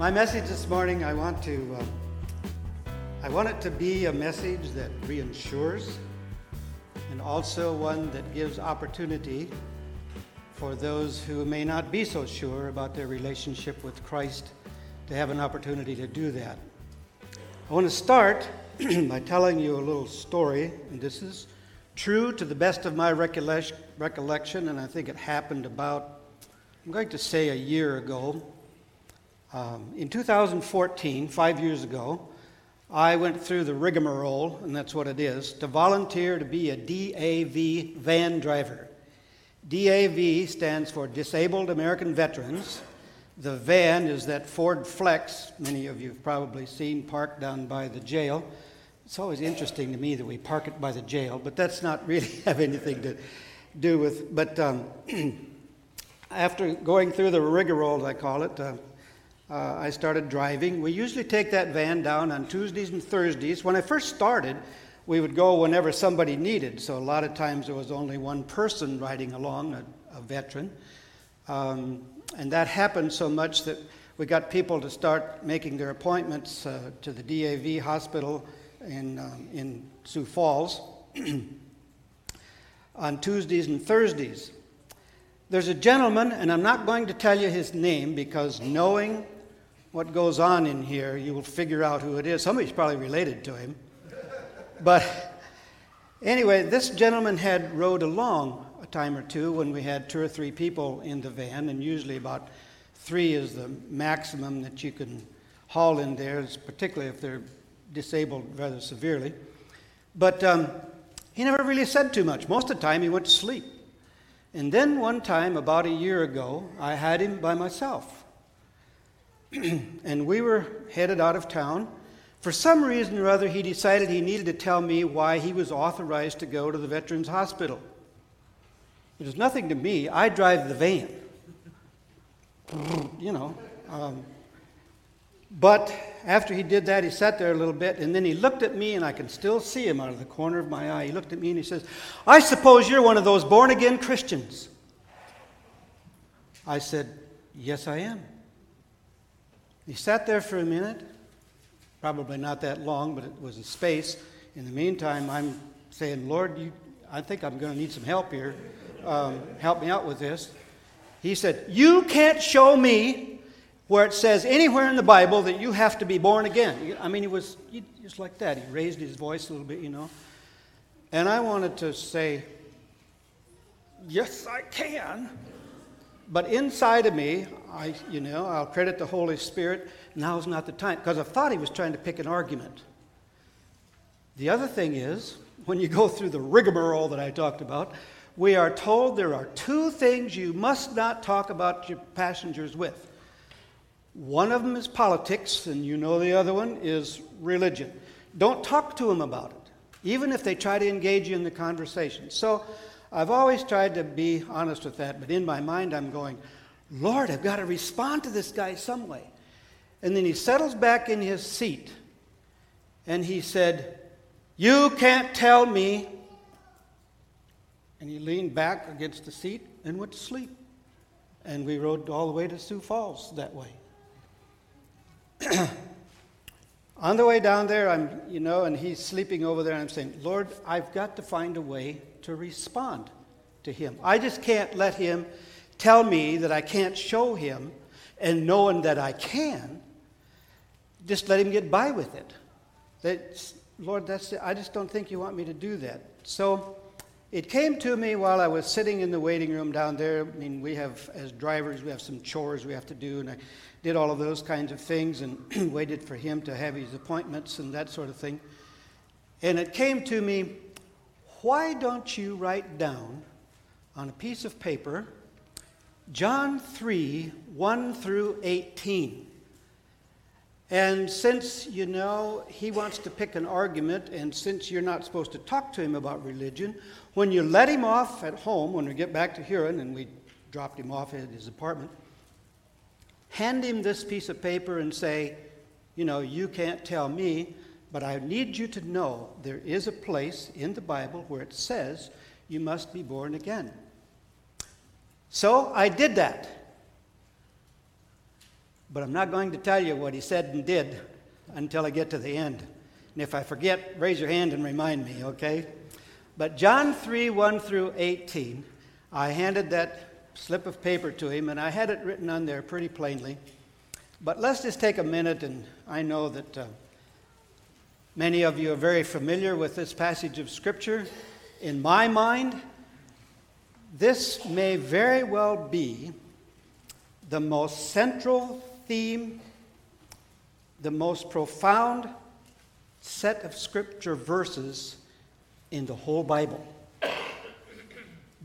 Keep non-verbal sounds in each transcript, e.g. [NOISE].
My message this morning, I want to, uh, I want it to be a message that reassures, and also one that gives opportunity for those who may not be so sure about their relationship with Christ to have an opportunity to do that. I want to start [CLEARS THROAT] by telling you a little story, and this is true to the best of my recollection, and I think it happened about, I'm going to say, a year ago. Um, in 2014, five years ago, I went through the rigmarole, and that's what it is, to volunteer to be a DAV van driver. DAV stands for Disabled American Veterans. The van is that Ford Flex, many of you have probably seen parked down by the jail. It's always interesting to me that we park it by the jail, but that's not [LAUGHS] really have anything to do with. But um, [CLEARS THROAT] after going through the rigmarole, I call it, uh, uh, I started driving. We usually take that van down on Tuesdays and Thursdays. When I first started, we would go whenever somebody needed. So a lot of times there was only one person riding along, a, a veteran. Um, and that happened so much that we got people to start making their appointments uh, to the DAV hospital in, um, in Sioux Falls [CLEARS THROAT] on Tuesdays and Thursdays. There's a gentleman, and I'm not going to tell you his name because knowing what goes on in here, you will figure out who it is. Somebody's probably related to him. But anyway, this gentleman had rode along a time or two when we had two or three people in the van, and usually about three is the maximum that you can haul in there, particularly if they're disabled rather severely. But um, he never really said too much. Most of the time, he went to sleep. And then one time, about a year ago, I had him by myself. [CLEARS THROAT] and we were headed out of town. For some reason or other, he decided he needed to tell me why he was authorized to go to the Veterans Hospital. It was nothing to me. I drive the van. [LAUGHS] you know. Um, but after he did that, he sat there a little bit, and then he looked at me, and I can still see him out of the corner of my eye. He looked at me and he says, I suppose you're one of those born again Christians. I said, Yes, I am. He sat there for a minute, probably not that long, but it was a space. In the meantime, I'm saying, Lord, you, I think I'm going to need some help here. Um, help me out with this. He said, You can't show me where it says anywhere in the Bible that you have to be born again. I mean, he was he, just like that. He raised his voice a little bit, you know. And I wanted to say, Yes, I can. But inside of me, I, you know, I'll credit the Holy Spirit. Now's not the time because I thought he was trying to pick an argument. The other thing is, when you go through the rigmarole that I talked about, we are told there are two things you must not talk about your passengers with. One of them is politics, and you know the other one is religion. Don't talk to them about it, even if they try to engage you in the conversation. So I've always tried to be honest with that, but in my mind I'm going, Lord, I've got to respond to this guy some way. And then he settles back in his seat and he said, You can't tell me. And he leaned back against the seat and went to sleep. And we rode all the way to Sioux Falls that way. [CLEARS THROAT] On the way down there, I'm, you know, and he's sleeping over there, and I'm saying, Lord, I've got to find a way to respond to him. I just can't let him tell me that I can't show him, and knowing that I can, just let him get by with it. That, Lord, that's I just don't think you want me to do that. So it came to me while I was sitting in the waiting room down there. I mean, we have, as drivers, we have some chores we have to do, and I did all of those kinds of things and [CLEARS THROAT] waited for him to have his appointments and that sort of thing. And it came to me, why don't you write down on a piece of paper John 3 1 through 18. And since, you know, he wants to pick an argument, and since you're not supposed to talk to him about religion, when you let him off at home, when we get back to Huron and we dropped him off at his apartment, hand him this piece of paper and say, you know, you can't tell me, but I need you to know there is a place in the Bible where it says you must be born again. So I did that. But I'm not going to tell you what he said and did until I get to the end. And if I forget, raise your hand and remind me, okay? But John 3 1 through 18, I handed that slip of paper to him, and I had it written on there pretty plainly. But let's just take a minute, and I know that uh, many of you are very familiar with this passage of Scripture. In my mind, this may very well be the most central theme, the most profound set of Scripture verses in the whole Bible.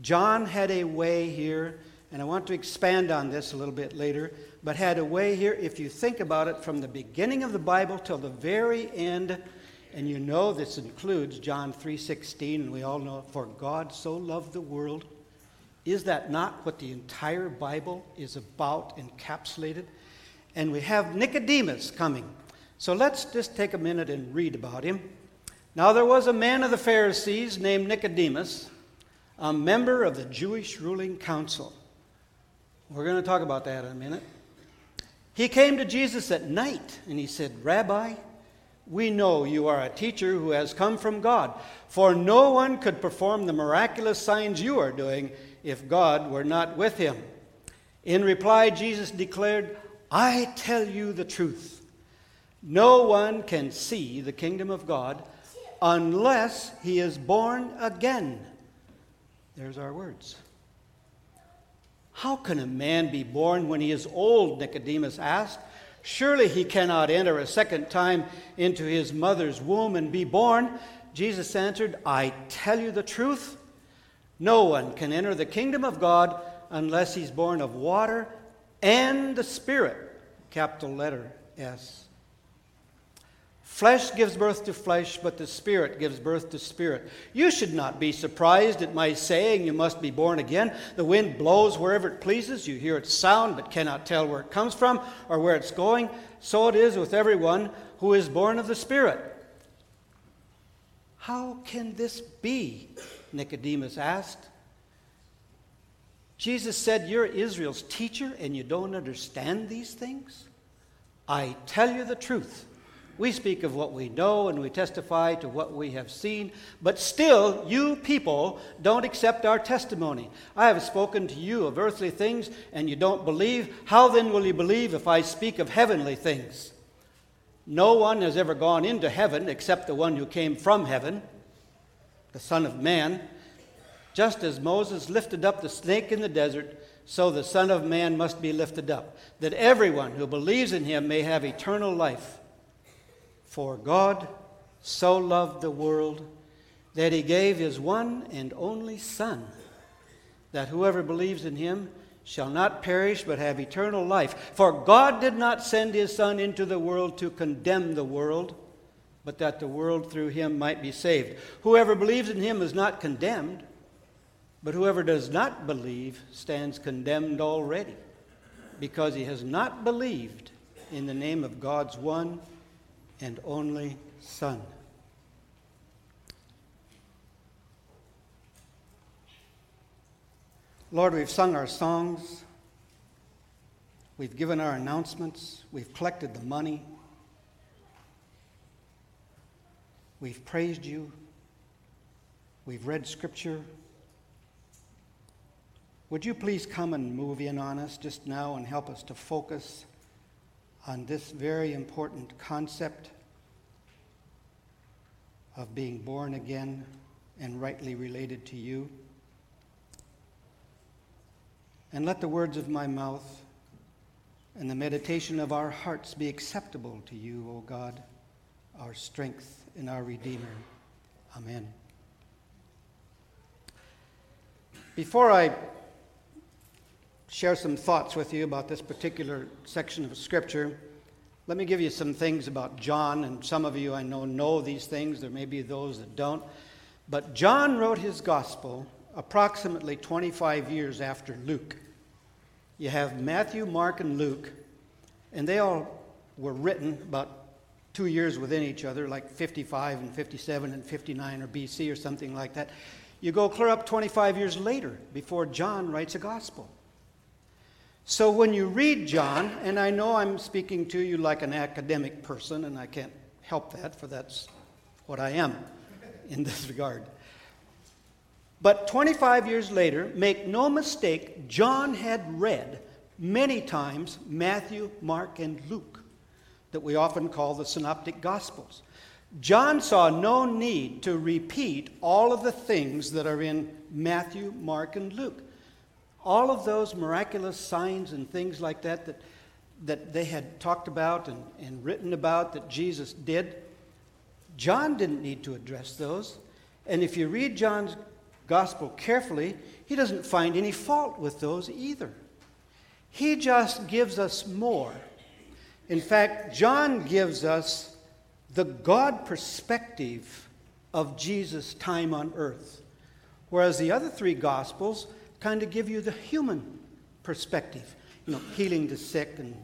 John had a way here, and I want to expand on this a little bit later, but had a way here, if you think about it, from the beginning of the Bible till the very end, and you know this includes John 3:16, and we all know, for God so loved the world. Is that not what the entire Bible is about, encapsulated? And we have Nicodemus coming. So let's just take a minute and read about him. Now there was a man of the Pharisees named Nicodemus a member of the Jewish ruling council. We're going to talk about that in a minute. He came to Jesus at night and he said, Rabbi, we know you are a teacher who has come from God, for no one could perform the miraculous signs you are doing if God were not with him. In reply, Jesus declared, I tell you the truth. No one can see the kingdom of God unless he is born again. There's our words. How can a man be born when he is old? Nicodemus asked. Surely he cannot enter a second time into his mother's womb and be born. Jesus answered, I tell you the truth. No one can enter the kingdom of God unless he's born of water and the Spirit. Capital letter S. Flesh gives birth to flesh, but the Spirit gives birth to spirit. You should not be surprised at my saying you must be born again. The wind blows wherever it pleases. You hear its sound, but cannot tell where it comes from or where it's going. So it is with everyone who is born of the Spirit. How can this be? Nicodemus asked. Jesus said, You're Israel's teacher and you don't understand these things? I tell you the truth. We speak of what we know and we testify to what we have seen, but still, you people don't accept our testimony. I have spoken to you of earthly things and you don't believe. How then will you believe if I speak of heavenly things? No one has ever gone into heaven except the one who came from heaven, the Son of Man. Just as Moses lifted up the snake in the desert, so the Son of Man must be lifted up, that everyone who believes in him may have eternal life. For God so loved the world that he gave his one and only Son, that whoever believes in him shall not perish but have eternal life. For God did not send his Son into the world to condemn the world, but that the world through him might be saved. Whoever believes in him is not condemned, but whoever does not believe stands condemned already, because he has not believed in the name of God's one and only Son. Lord, we've sung our songs, we've given our announcements, we've collected the money, we've praised you, we've read Scripture. Would you please come and move in on us just now and help us to focus? on this very important concept of being born again and rightly related to you. And let the words of my mouth and the meditation of our hearts be acceptable to you, O God, our strength and our Redeemer. Amen. Before I share some thoughts with you about this particular section of Scripture. Let me give you some things about John, and some of you I know know these things. There may be those that don't. But John wrote his gospel approximately 25 years after Luke. You have Matthew, Mark, and Luke, and they all were written about two years within each other, like 55 and 57 and 59 or BC or something like that. You go clear up 25 years later before John writes a gospel. So when you read John, and I know I'm speaking to you like an academic person, and I can't help that, for that's what I am in this regard. But 25 years later, make no mistake, John had read many times Matthew, Mark, and Luke, that we often call the Synoptic Gospels. John saw no need to repeat all of the things that are in Matthew, Mark, and Luke. All of those miraculous signs and things like that that, that they had talked about and, and written about that Jesus did, John didn't need to address those. And if you read John's gospel carefully, he doesn't find any fault with those either. He just gives us more. In fact, John gives us the God perspective of Jesus' time on earth, whereas the other three gospels kind of give you the human perspective. You know, healing the sick and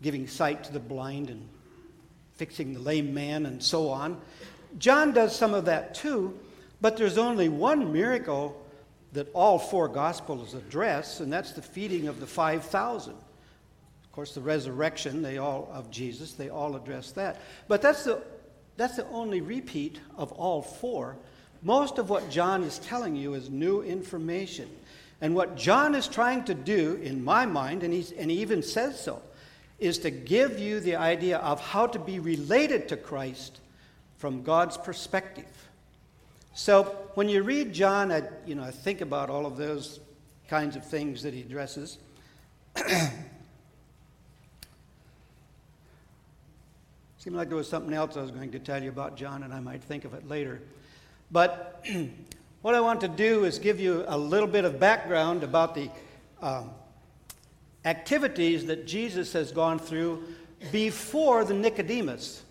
giving sight to the blind and fixing the lame man and so on. John does some of that too, but there's only one miracle that all four Gospels address, and that's the feeding of the 5,000. Of course, the resurrection, they all of Jesus, they all address that. But that's the, that's the only repeat of all four. Most of what John is telling you is new information. And what John is trying to do, in my mind, and, and he even says so, is to give you the idea of how to be related to Christ from God's perspective. So when you read John, I, you know, I think about all of those kinds of things that he addresses. [CLEARS THROAT] Seemed like there was something else I was going to tell you about John, and I might think of it later. But [CLEARS THROAT] what I want to do is give you a little bit of background about the um, activities that Jesus has gone through before the Nicodemus.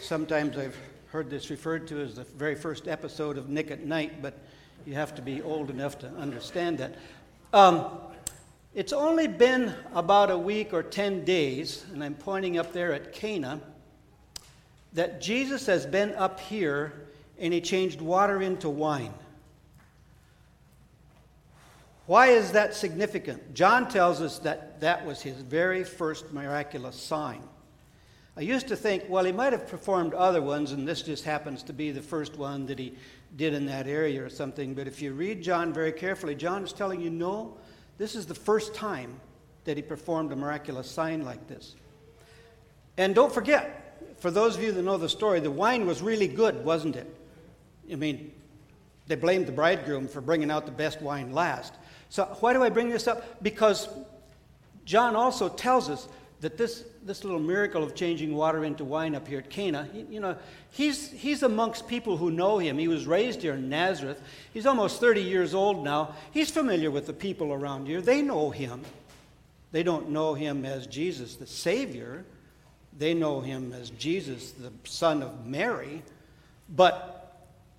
Sometimes I've heard this referred to as the very first episode of Nick at Nite, but you have to be old enough to understand that. Um, it's only been about a week or 10 days, and I'm pointing up there at Cana, that Jesus has been up here and he changed water into wine. Why is that significant? John tells us that that was his very first miraculous sign. I used to think, well, he might have performed other ones, and this just happens to be the first one that he did in that area or something. But if you read John very carefully, John is telling you, no, this is the first time that he performed a miraculous sign like this. And don't forget, for those of you that know the story, the wine was really good, wasn't it? I mean, they blamed the bridegroom for bringing out the best wine last. So, why do I bring this up? Because John also tells us that this, this little miracle of changing water into wine up here at Cana, he, you know, he's, he's amongst people who know him. He was raised here in Nazareth. He's almost 30 years old now. He's familiar with the people around here. They know him. They don't know him as Jesus, the Savior. They know him as Jesus, the son of Mary. But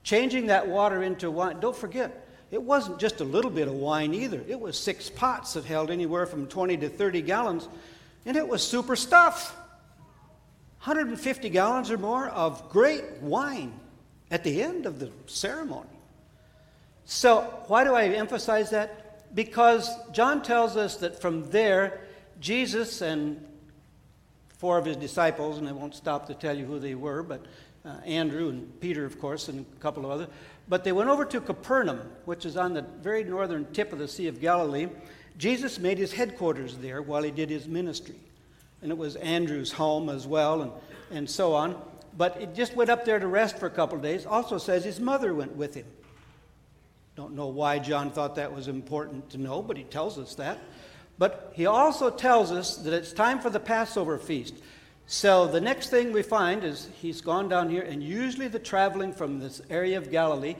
changing that water into wine, don't forget, it wasn't just a little bit of wine either. It was six pots that held anywhere from 20 to 30 gallons and it was super stuff 150 gallons or more of great wine at the end of the ceremony. So, why do I emphasize that? Because John tells us that from there, Jesus and four of his disciples, and I won't stop to tell you who they were, but uh, Andrew and Peter, of course, and a couple of others. But they went over to Capernaum, which is on the very northern tip of the Sea of Galilee, Jesus made his headquarters there while he did his ministry. And it was Andrew's home as well, and, and so on. But it just went up there to rest for a couple of days. Also says his mother went with him. Don't know why John thought that was important to know, but he tells us that. But he also tells us that it's time for the Passover feast. So the next thing we find is he's gone down here, and usually the traveling from this area of Galilee.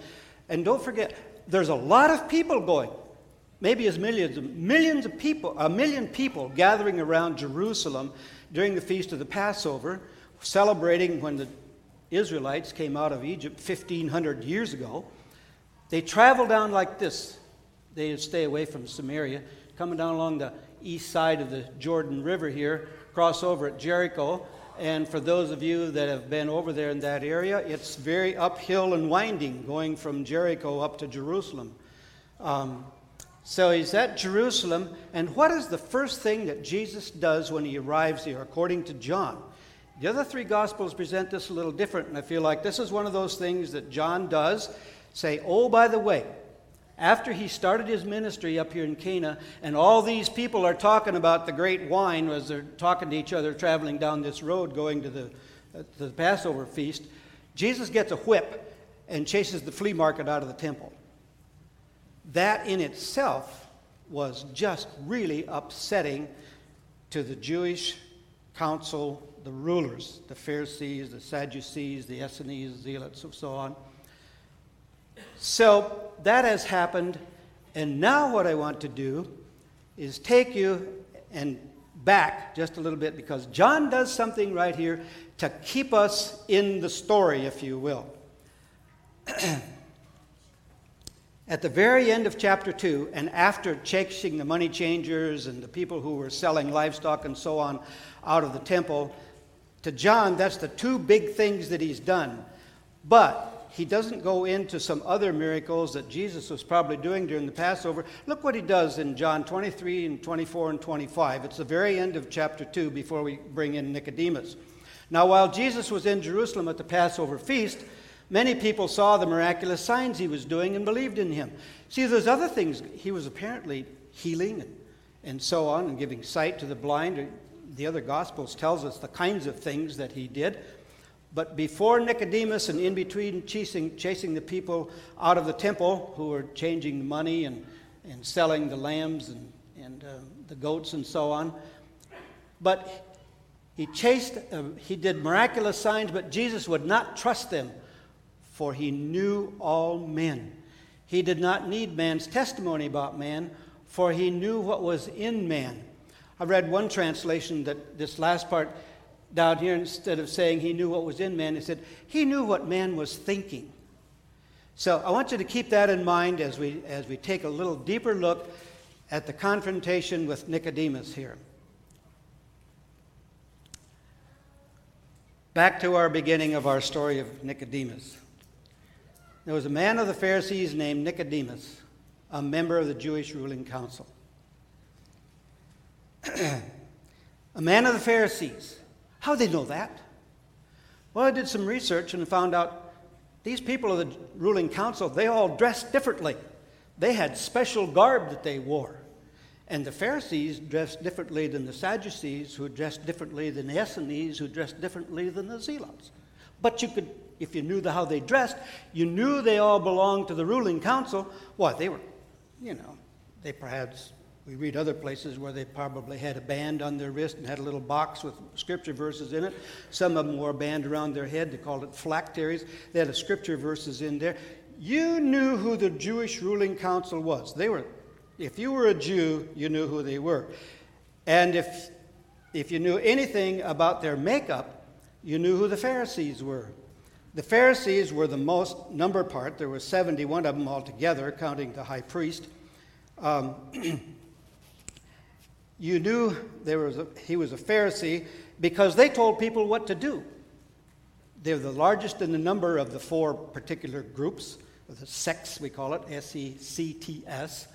And don't forget, there's a lot of people going maybe as millions, millions of people, a million people gathering around Jerusalem during the feast of the Passover, celebrating when the Israelites came out of Egypt 1,500 years ago. They travel down like this. They stay away from Samaria, coming down along the east side of the Jordan River here, cross over at Jericho. And for those of you that have been over there in that area, it's very uphill and winding going from Jericho up to Jerusalem. Um, So he's at Jerusalem, and what is the first thing that Jesus does when he arrives here, according to John? The other three Gospels present this a little different, and I feel like this is one of those things that John does say, oh, by the way, after he started his ministry up here in Cana, and all these people are talking about the great wine as they're talking to each other traveling down this road going to the, uh, to the Passover feast, Jesus gets a whip and chases the flea market out of the temple. That in itself was just really upsetting to the Jewish council the rulers, the Pharisees, the Sadducees, the Essenes, Zealots, and so on. So that has happened, and now what I want to do is take you and back just a little bit because John does something right here to keep us in the story, if you will. [CLEARS THROAT] At the very end of chapter 2, and after chasing the money changers and the people who were selling livestock and so on out of the temple, to John, that's the two big things that he's done. But he doesn't go into some other miracles that Jesus was probably doing during the Passover. Look what he does in John 23 and 24 and 25. It's the very end of chapter 2 before we bring in Nicodemus. Now, while Jesus was in Jerusalem at the Passover feast, many people saw the miraculous signs he was doing and believed in him. See, there's other things. He was apparently healing and, and so on and giving sight to the blind the other Gospels tells us the kinds of things that he did. But before Nicodemus and in between chasing, chasing the people out of the temple who were changing money and, and selling the lambs and, and uh, the goats and so on, but he chased, uh, he did miraculous signs, but Jesus would not trust them, for he knew all men. He did not need man's testimony about man, for he knew what was in man. I read one translation that this last part down here, instead of saying he knew what was in man, he said he knew what man was thinking. So I want you to keep that in mind as we, as we take a little deeper look at the confrontation with Nicodemus here. Back to our beginning of our story of Nicodemus. There was a man of the Pharisees named Nicodemus, a member of the Jewish ruling council. [CLEARS THROAT] a man of the Pharisees. How did they know that? Well, I did some research and found out these people of the ruling council, they all dressed differently. They had special garb that they wore. And the Pharisees dressed differently than the Sadducees, who dressed differently than the Essenes, who dressed differently than the Zealots. But you could, if you knew the, how they dressed, you knew they all belonged to the ruling council. What, they were, you know, they perhaps we read other places where they probably had a band on their wrist and had a little box with scripture verses in it. Some of them wore a band around their head. They called it phylacteries. They had a scripture verses in there. You knew who the Jewish ruling council was. They were, if you were a Jew, you knew who they were. And if, if you knew anything about their makeup, you knew who the Pharisees were. The Pharisees were the most number part. There were 71 of them altogether, counting the high priest. Um, [CLEARS THROAT] you knew there was a, he was a Pharisee because they told people what to do. They're the largest in the number of the four particular groups, the sects, we call it, S E C T S,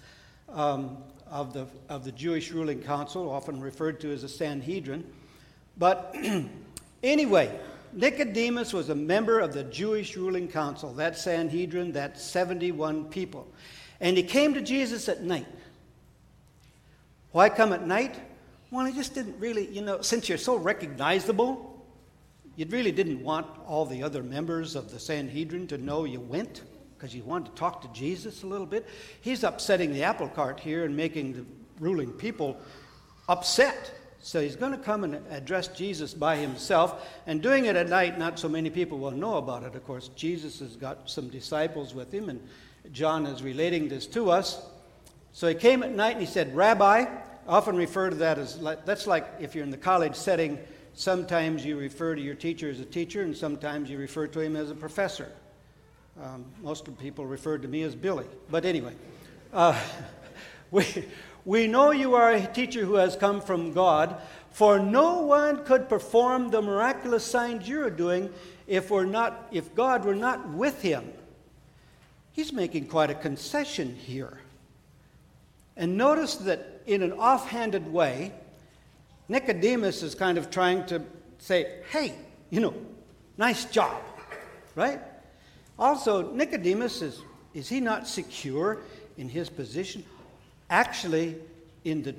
um, of, the, of the Jewish ruling council, often referred to as a Sanhedrin. But [CLEARS THROAT] anyway, Nicodemus was a member of the Jewish ruling council, that Sanhedrin, that 71 people. And he came to Jesus at night. Why come at night? Well, he just didn't really, you know, since you're so recognizable, you really didn't want all the other members of the Sanhedrin to know you went because you wanted to talk to Jesus a little bit. He's upsetting the apple cart here and making the ruling people upset. So he's going to come and address Jesus by himself, and doing it at night, not so many people will know about it. Of course, Jesus has got some disciples with him, and John is relating this to us. So he came at night and he said, Rabbi, I often refer to that as, that's like if you're in the college setting, sometimes you refer to your teacher as a teacher and sometimes you refer to him as a professor. Um, most of the people referred to me as Billy. But anyway, uh, [LAUGHS] we, we know you are a teacher who has come from God, for no one could perform the miraculous signs you're doing if, we're not, if God were not with him. He's making quite a concession here. And notice that in an offhanded way, Nicodemus is kind of trying to say, hey, you know, nice job, right? Also, Nicodemus is, is he not secure in his position? Actually, in the,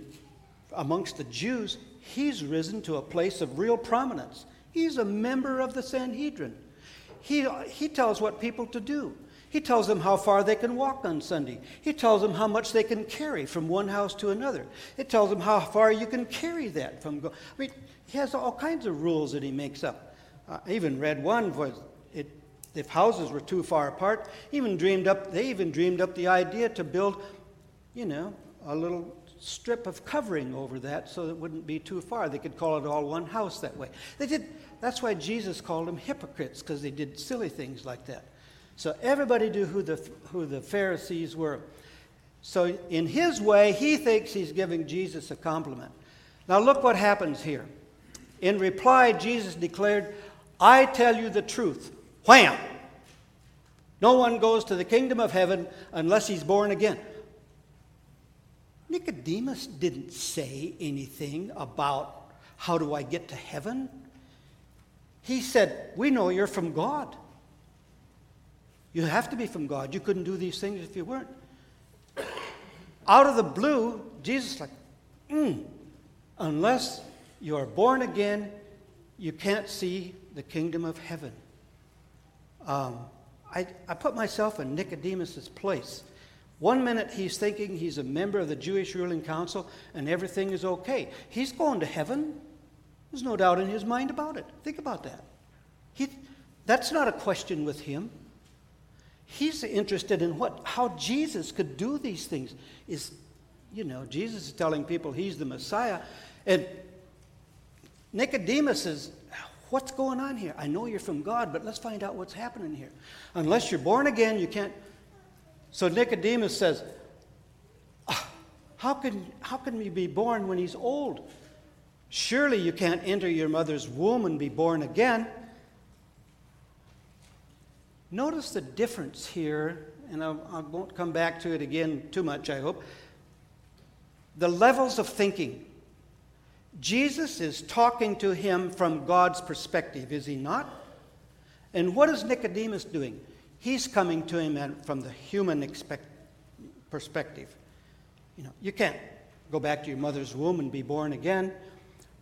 amongst the Jews, he's risen to a place of real prominence. He's a member of the Sanhedrin. He, he tells what people to do. He tells them how far they can walk on Sunday. He tells them how much they can carry from one house to another. It tells them how far you can carry that from. Go- I mean, he has all kinds of rules that he makes up. Uh, I even read one was it, if houses were too far apart. Even dreamed up. They even dreamed up the idea to build, you know, a little strip of covering over that so it wouldn't be too far. They could call it all one house that way. They did. That's why Jesus called them hypocrites because they did silly things like that. So everybody knew who the, who the Pharisees were. So, in his way, he thinks he's giving Jesus a compliment. Now, look what happens here. In reply, Jesus declared, I tell you the truth. Wham! No one goes to the kingdom of heaven unless he's born again. Nicodemus didn't say anything about how do I get to heaven. He said, We know you're from God. You have to be from God. You couldn't do these things if you weren't. Out of the blue, Jesus like, mm, unless you are born again, you can't see the kingdom of heaven. Um, I, I put myself in Nicodemus's place. One minute he's thinking he's a member of the Jewish ruling council and everything is okay. He's going to heaven. There's no doubt in his mind about it. Think about that. He, that's not a question with him. He's interested in what, how Jesus could do these things. Is, you know, Jesus is telling people he's the Messiah. And Nicodemus is, what's going on here? I know you're from God, but let's find out what's happening here. Unless you're born again, you can't. So Nicodemus says, ah, how can, how can we be born when he's old? Surely you can't enter your mother's womb and be born again. Notice the difference here, and I, I, won't come back to it again too much, I hope. The levels of thinking. Jesus is talking to him from God's perspective, is he not? And what is Nicodemus doing? He's coming to him from the human expect- perspective. You know, you can't go back to your mother's womb and be born again.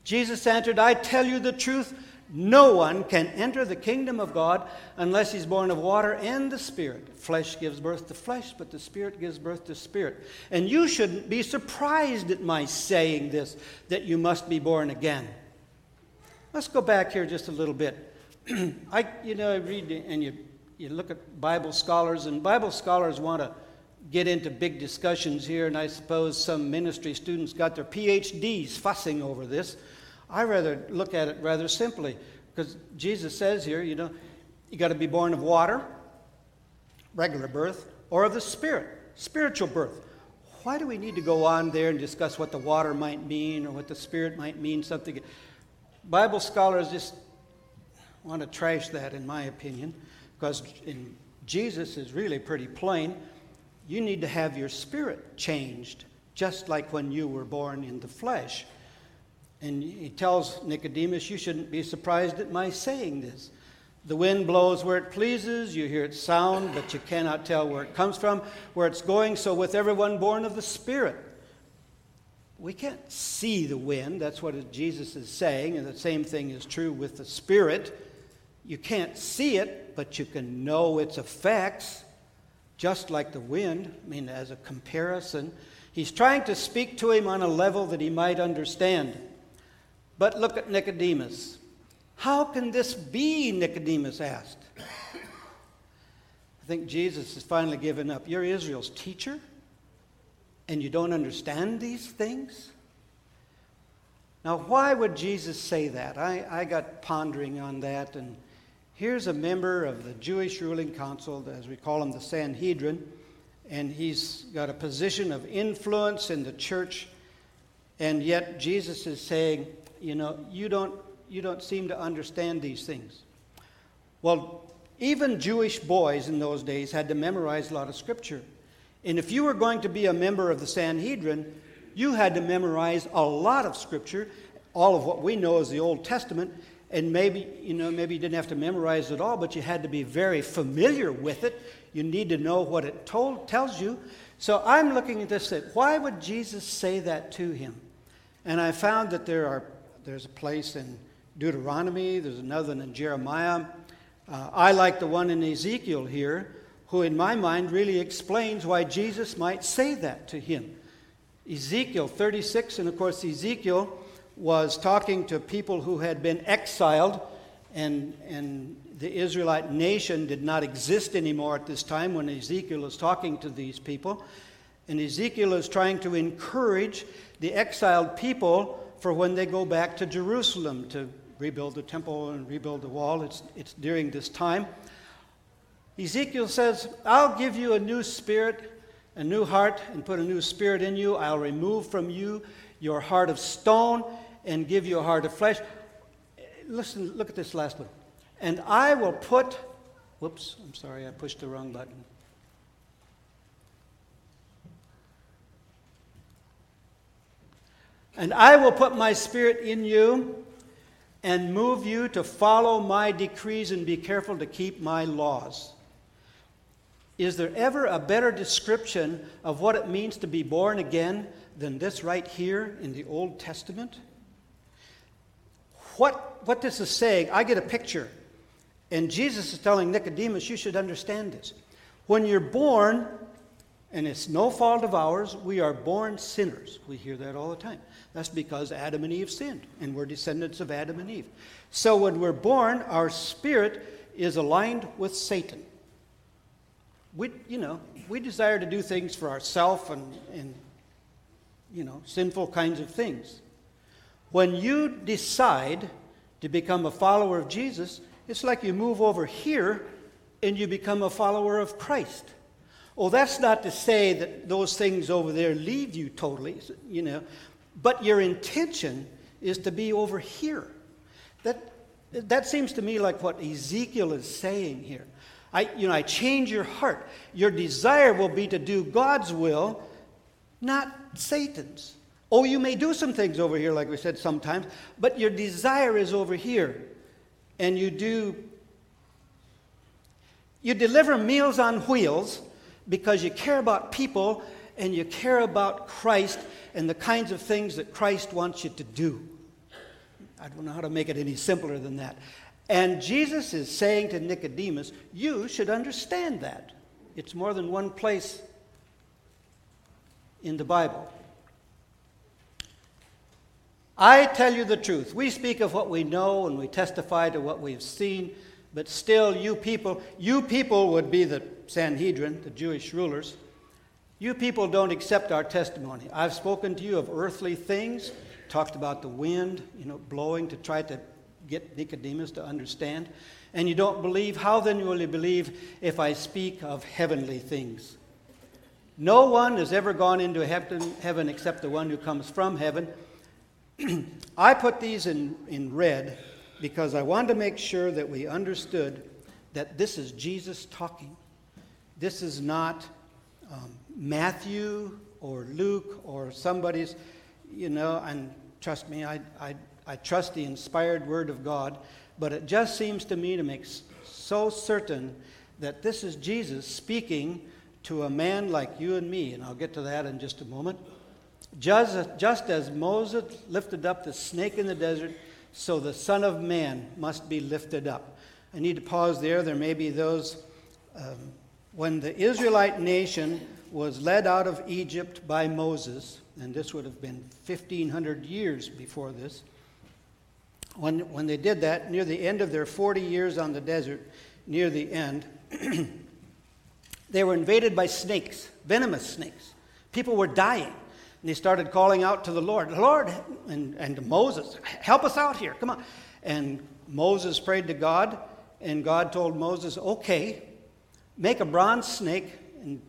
Jesus answered, I tell you the truth. No one can enter the kingdom of God unless he's born of water and the Spirit. Flesh gives birth to flesh, but the Spirit gives birth to spirit. And you shouldn't be surprised at my saying this, that you must be born again. Let's go back here just a little bit. [CLEARS THROAT] I, you know, I read and you, you look at Bible scholars, and Bible scholars want to get into big discussions here, and I suppose some ministry students got their PhDs fussing over this. I rather look at it rather simply because Jesus says here, you know, you got to be born of water, regular birth, or of the Spirit, spiritual birth. Why do we need to go on there and discuss what the water might mean or what the Spirit might mean? Something. Bible scholars just want to trash that, in my opinion, because Jesus is really pretty plain. You need to have your spirit changed, just like when you were born in the flesh. And he tells Nicodemus, You shouldn't be surprised at my saying this. The wind blows where it pleases, you hear its sound, but you cannot tell where it comes from, where it's going. So, with everyone born of the Spirit, we can't see the wind. That's what Jesus is saying. And the same thing is true with the Spirit. You can't see it, but you can know its effects, just like the wind. I mean, as a comparison, he's trying to speak to him on a level that he might understand. But look at Nicodemus. How can this be? Nicodemus asked. I think Jesus has finally given up. You're Israel's teacher, and you don't understand these things? Now, why would Jesus say that? I, I got pondering on that, and here's a member of the Jewish ruling council, as we call him the Sanhedrin, and he's got a position of influence in the church, and yet Jesus is saying, you know, you don't, you don't seem to understand these things. Well, even Jewish boys in those days had to memorize a lot of scripture. And if you were going to be a member of the Sanhedrin, you had to memorize a lot of scripture, all of what we know as the Old Testament, and maybe, you know, maybe you didn't have to memorize it all, but you had to be very familiar with it. You need to know what it told, tells you. So I'm looking at this, say, why would Jesus say that to him? And I found that there are, there's a place in Deuteronomy, there's another in Jeremiah. Uh, I like the one in Ezekiel here, who in my mind really explains why Jesus might say that to him. Ezekiel 36, and of course, Ezekiel was talking to people who had been exiled, and, and the Israelite nation did not exist anymore at this time when Ezekiel is talking to these people. And Ezekiel is trying to encourage the exiled people for when they go back to Jerusalem to rebuild the temple and rebuild the wall. It's, it's during this time. Ezekiel says, I'll give you a new spirit a new heart and put a new spirit in you. I'll remove from you your heart of stone and give you a heart of flesh. Listen, look at this last one. And I will put, whoops, I'm sorry, I pushed the wrong button. And I will put my spirit in you and move you to follow my decrees and be careful to keep my laws. Is there ever a better description of what it means to be born again than this right here in the Old Testament? What, what this is saying, I get a picture. And Jesus is telling Nicodemus, you should understand this. When you're born, and it's no fault of ours, we are born sinners. We hear that all the time. That's because Adam and Eve sinned, and we're descendants of Adam and Eve. So when we're born, our spirit is aligned with Satan we, you know, we desire to do things for ourselves and, and, you know, sinful kinds of things. When you decide to become a follower of Jesus, it's like you move over here and you become a follower of Christ. Oh, that's not to say that those things over there leave you totally, you know, but your intention is to be over here. That, that seems to me like what Ezekiel is saying here. I, you know, I change your heart. Your desire will be to do God's will, not Satan's. Oh, you may do some things over here, like we said sometimes, but your desire is over here. And you do, you deliver meals on wheels because you care about people and you care about Christ and the kinds of things that Christ wants you to do. I don't know how to make it any simpler than that. And Jesus is saying to Nicodemus, You should understand that. It's more than one place in the Bible. I tell you the truth. We speak of what we know and we testify to what we've seen, but still, you people, you people would be the Sanhedrin, the Jewish rulers. You people don't accept our testimony. I've spoken to you of earthly things, talked about the wind, you know, blowing to try to get Nicodemus to understand. And you don't believe, how then will you believe if I speak of heavenly things? No one has ever gone into heaven, except the one who comes from heaven. [CLEARS THROAT] I put these in, in red because I wanted to make sure that we understood that this is Jesus talking. This is not um, Matthew or Luke or somebody's, you know, and trust me, I, I I trust the inspired word of God, but it just seems to me to make so certain that this is Jesus speaking to a man like you and me, and I'll get to that in just a moment. Just, just as Moses lifted up the snake in the desert, so the Son of Man must be lifted up. I need to pause there. There may be those. Um, when the Israelite nation was led out of Egypt by Moses, and this would have been 1,500 years before this, when, when they did that, near the end of their 40 years on the desert, near the end, [CLEARS THROAT] they were invaded by snakes, venomous snakes. People were dying. And they started calling out to the Lord, Lord, and, and Moses, help us out here, come on. And Moses prayed to God, and God told Moses, okay, make a bronze snake and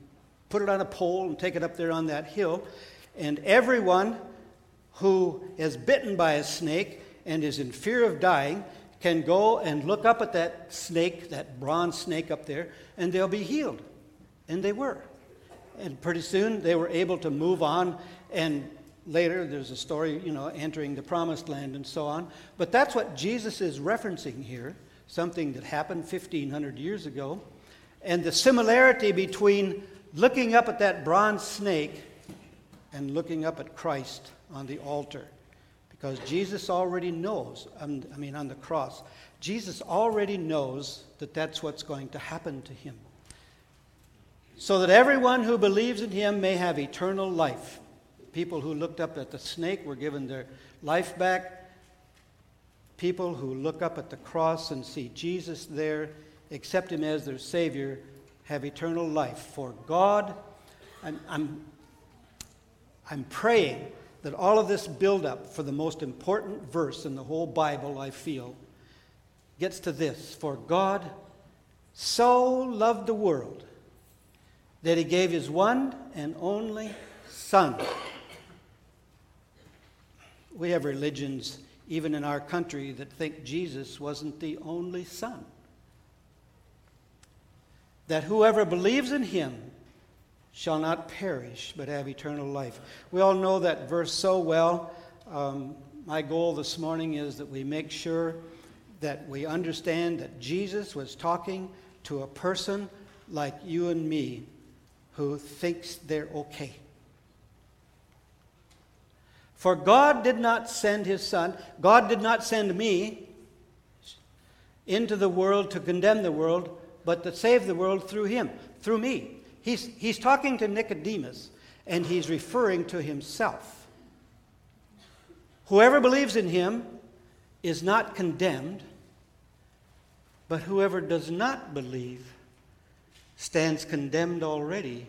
put it on a pole and take it up there on that hill. And everyone who is bitten by a snake and is in fear of dying can go and look up at that snake, that bronze snake up there, and they'll be healed. And they were. And pretty soon they were able to move on. And later there's a story, you know, entering the promised land and so on. But that's what Jesus is referencing here, something that happened 1,500 years ago. And the similarity between looking up at that bronze snake and looking up at Christ on the altar. Because Jesus already knows, um, I mean, on the cross, Jesus already knows that that's what's going to happen to him. So that everyone who believes in him may have eternal life. People who looked up at the snake were given their life back. People who look up at the cross and see Jesus there, accept him as their Savior, have eternal life. For God, I'm, I'm, I'm praying that all of this buildup for the most important verse in the whole Bible, I feel, gets to this For God so loved the world that he gave his one and only Son. We have religions, even in our country, that think Jesus wasn't the only Son that whoever believes in him shall not perish but have eternal life. We all know that verse so well. Um, my goal this morning is that we make sure that we understand that Jesus was talking to a person like you and me who thinks they're okay. For God did not send his Son, God did not send me into the world to condemn the world, but to save the world through him, through me. He's, he's talking to Nicodemus, and he's referring to himself. Whoever believes in him is not condemned, but whoever does not believe stands condemned already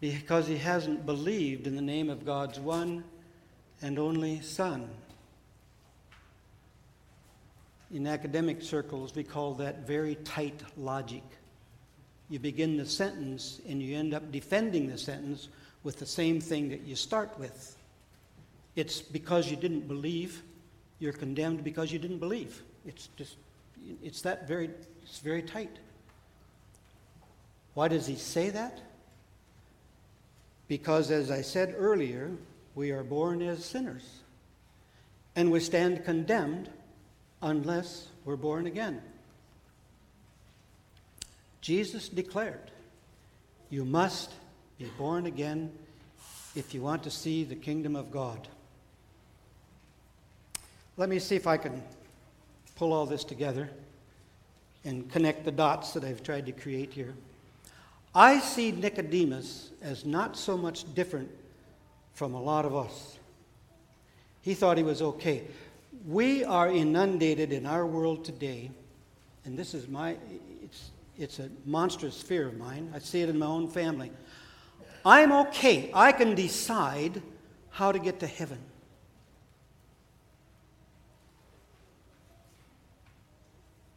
because he hasn't believed in the name of God's one and only Son. In academic circles, we call that very tight logic. You begin the sentence and you end up defending the sentence with the same thing that you start with. It's because you didn't believe, you're condemned because you didn't believe. It's just, it's that very, it's very tight. Why does he say that? Because, as I said earlier, we are born as sinners and we stand condemned unless we're born again. Jesus declared, You must be born again if you want to see the kingdom of God. Let me see if I can pull all this together and connect the dots that I've tried to create here. I see Nicodemus as not so much different from a lot of us. He thought he was okay we are inundated in our world today, and this is my, it's, it's a monstrous fear of mine. I see it in my own family. I'm okay. I can decide how to get to heaven.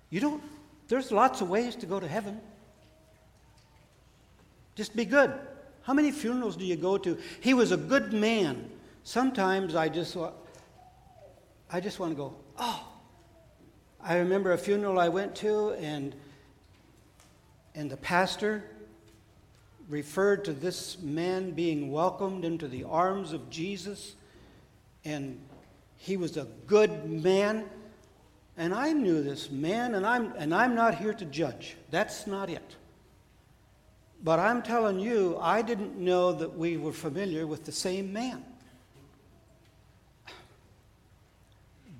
You don't, there's lots of ways to go to heaven. Just be good. How many funerals do you go to? He was a good man. Sometimes I just, I just want to go, oh. I remember a funeral I went to, and, and the pastor referred to this man being welcomed into the arms of Jesus, and he was a good man. And I knew this man, and I'm, and I'm not here to judge. That's not it. But I'm telling you, I didn't know that we were familiar with the same man.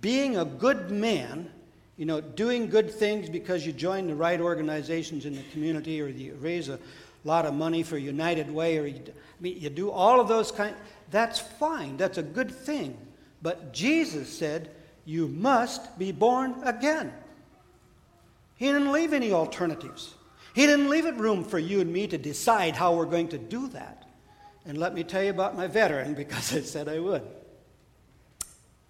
being a good man, you know, doing good things because you join the right organizations in the community or you raise a lot of money for United Way or you, I mean, you do all of those kind, that's fine. That's a good thing. But Jesus said, you must be born again. He didn't leave any alternatives. He didn't leave it room for you and me to decide how we're going to do that. And let me tell you about my veteran [LAUGHS] because I said I would.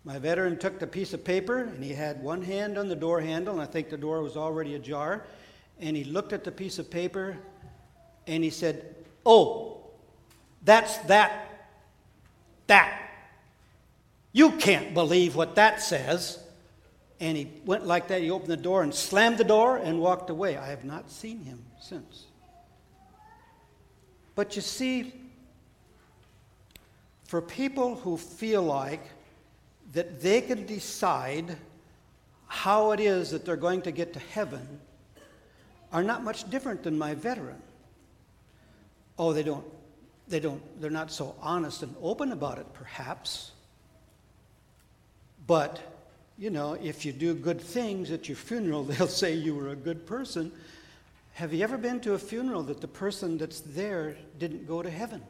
My veteran took the piece of paper and he had one hand on the door handle, and I think the door was already ajar. And he looked at the piece of paper and he said, Oh, that's that. That. You can't believe what that says. And he went like that. He opened the door and slammed the door and walked away. I have not seen him since. But you see, for people who feel like that they can decide how it is that they're going to get to heaven are not much different than my veteran. Oh, they don't, they don't, they're not so honest and open about it, perhaps. But, you know, if you do good things at your funeral, [LAUGHS] they'll say you were a good person. Have you ever been to a funeral that the person that's there didn't go to heaven?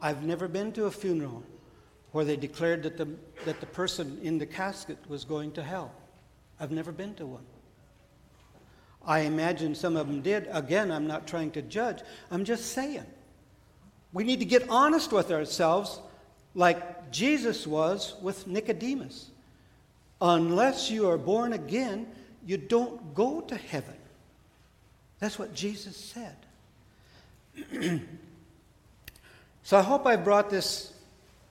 I've never been to a funeral where they declared that the, that the person in the casket was going to hell. I've never been to one. I imagine some of them did. Again, I'm not trying to judge, I'm just saying. We need to get honest with ourselves like Jesus was with Nicodemus. Unless you are born again, you don't go to heaven. That's what Jesus said. [CLEARS THROAT] so I hope I brought this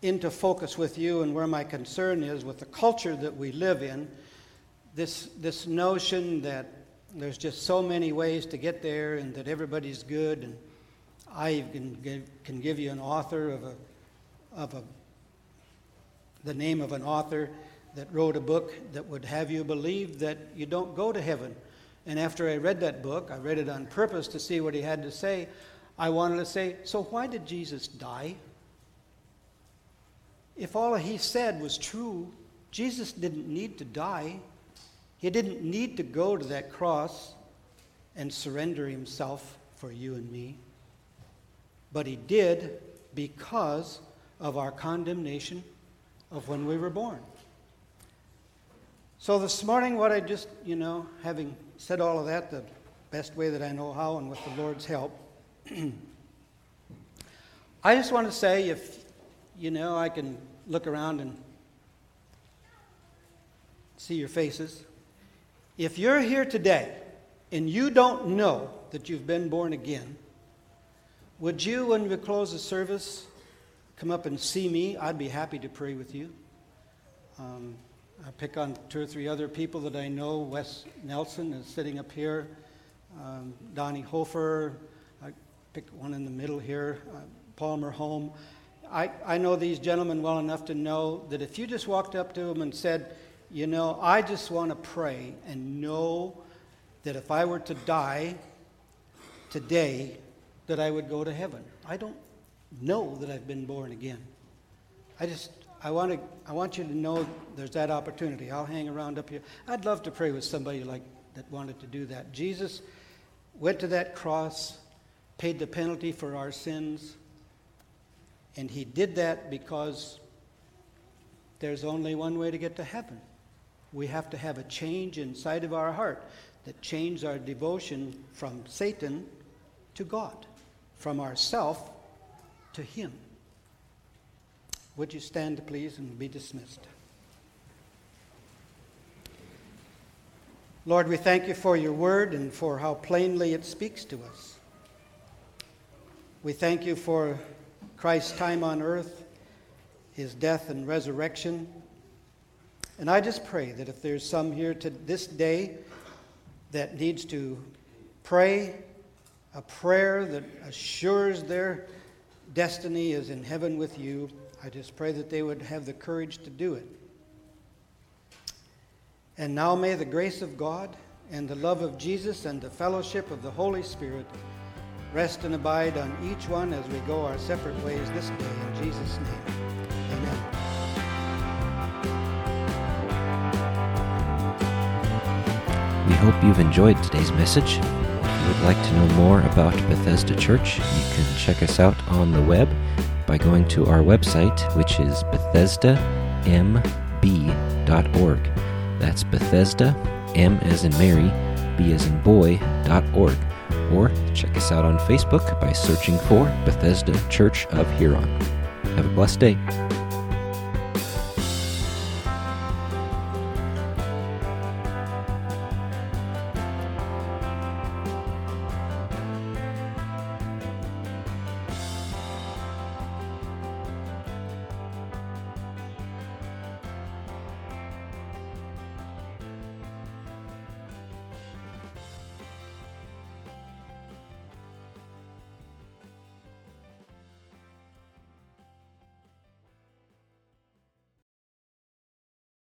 into focus with you and where my concern is with the culture that we live in. This, this notion that there's just so many ways to get there and that everybody's good. And I can give, can give you an author of, a, of a, the name of an author that wrote a book that would have you believe that you don't go to heaven and after I read that book, I read it on purpose to see what he had to say. I wanted to say, so why did Jesus die? If all he said was true, Jesus didn't need to die. He didn't need to go to that cross and surrender himself for you and me. But he did because of our condemnation of when we were born. So this morning, what I just, you know, having said all of that the best way that I know how and with the Lord's help. [CLEARS THROAT] I just want to say if, you know, I can look around and see your faces. If you're here today and you don't know that you've been born again, would you, when we close the service, come up and see me? I'd be happy to pray with you. Um, I pick on two or three other people that I know. Wes Nelson is sitting up here. Um, Donnie Hofer. I pick one in the middle here. Uh, Palmer Home. I, I know these gentlemen well enough to know that if you just walked up to them and said, you know, I just want to pray and know that if I were to die today, that I would go to heaven. I don't know that I've been born again. I just I want, to, I want you to know there's that opportunity. I'll hang around up here. I'd love to pray with somebody like that wanted to do that. Jesus went to that cross, paid the penalty for our sins, and he did that because there's only one way to get to heaven. We have to have a change inside of our heart that changes our devotion from Satan to God, from ourself to him. Would you stand, please, and be dismissed? Lord, we thank you for your word and for how plainly it speaks to us. We thank you for Christ's time on earth, his death and resurrection. And I just pray that if there's some here to this day that needs to pray a prayer that assures their destiny is in heaven with you, I just pray that they would have the courage to do it. And now may the grace of God and the love of Jesus and the fellowship of the Holy Spirit rest and abide on each one as we go our separate ways this day. In Jesus' name, amen. We hope you've enjoyed today's message. If you would like to know more about Bethesda Church, you can check us out on the web by going to our website, which is BethesdaMB.org. That's Bethesda, M as in Mary, B as in boy.org. Or check us out on Facebook by searching for Bethesda Church of Huron. Have a blessed day.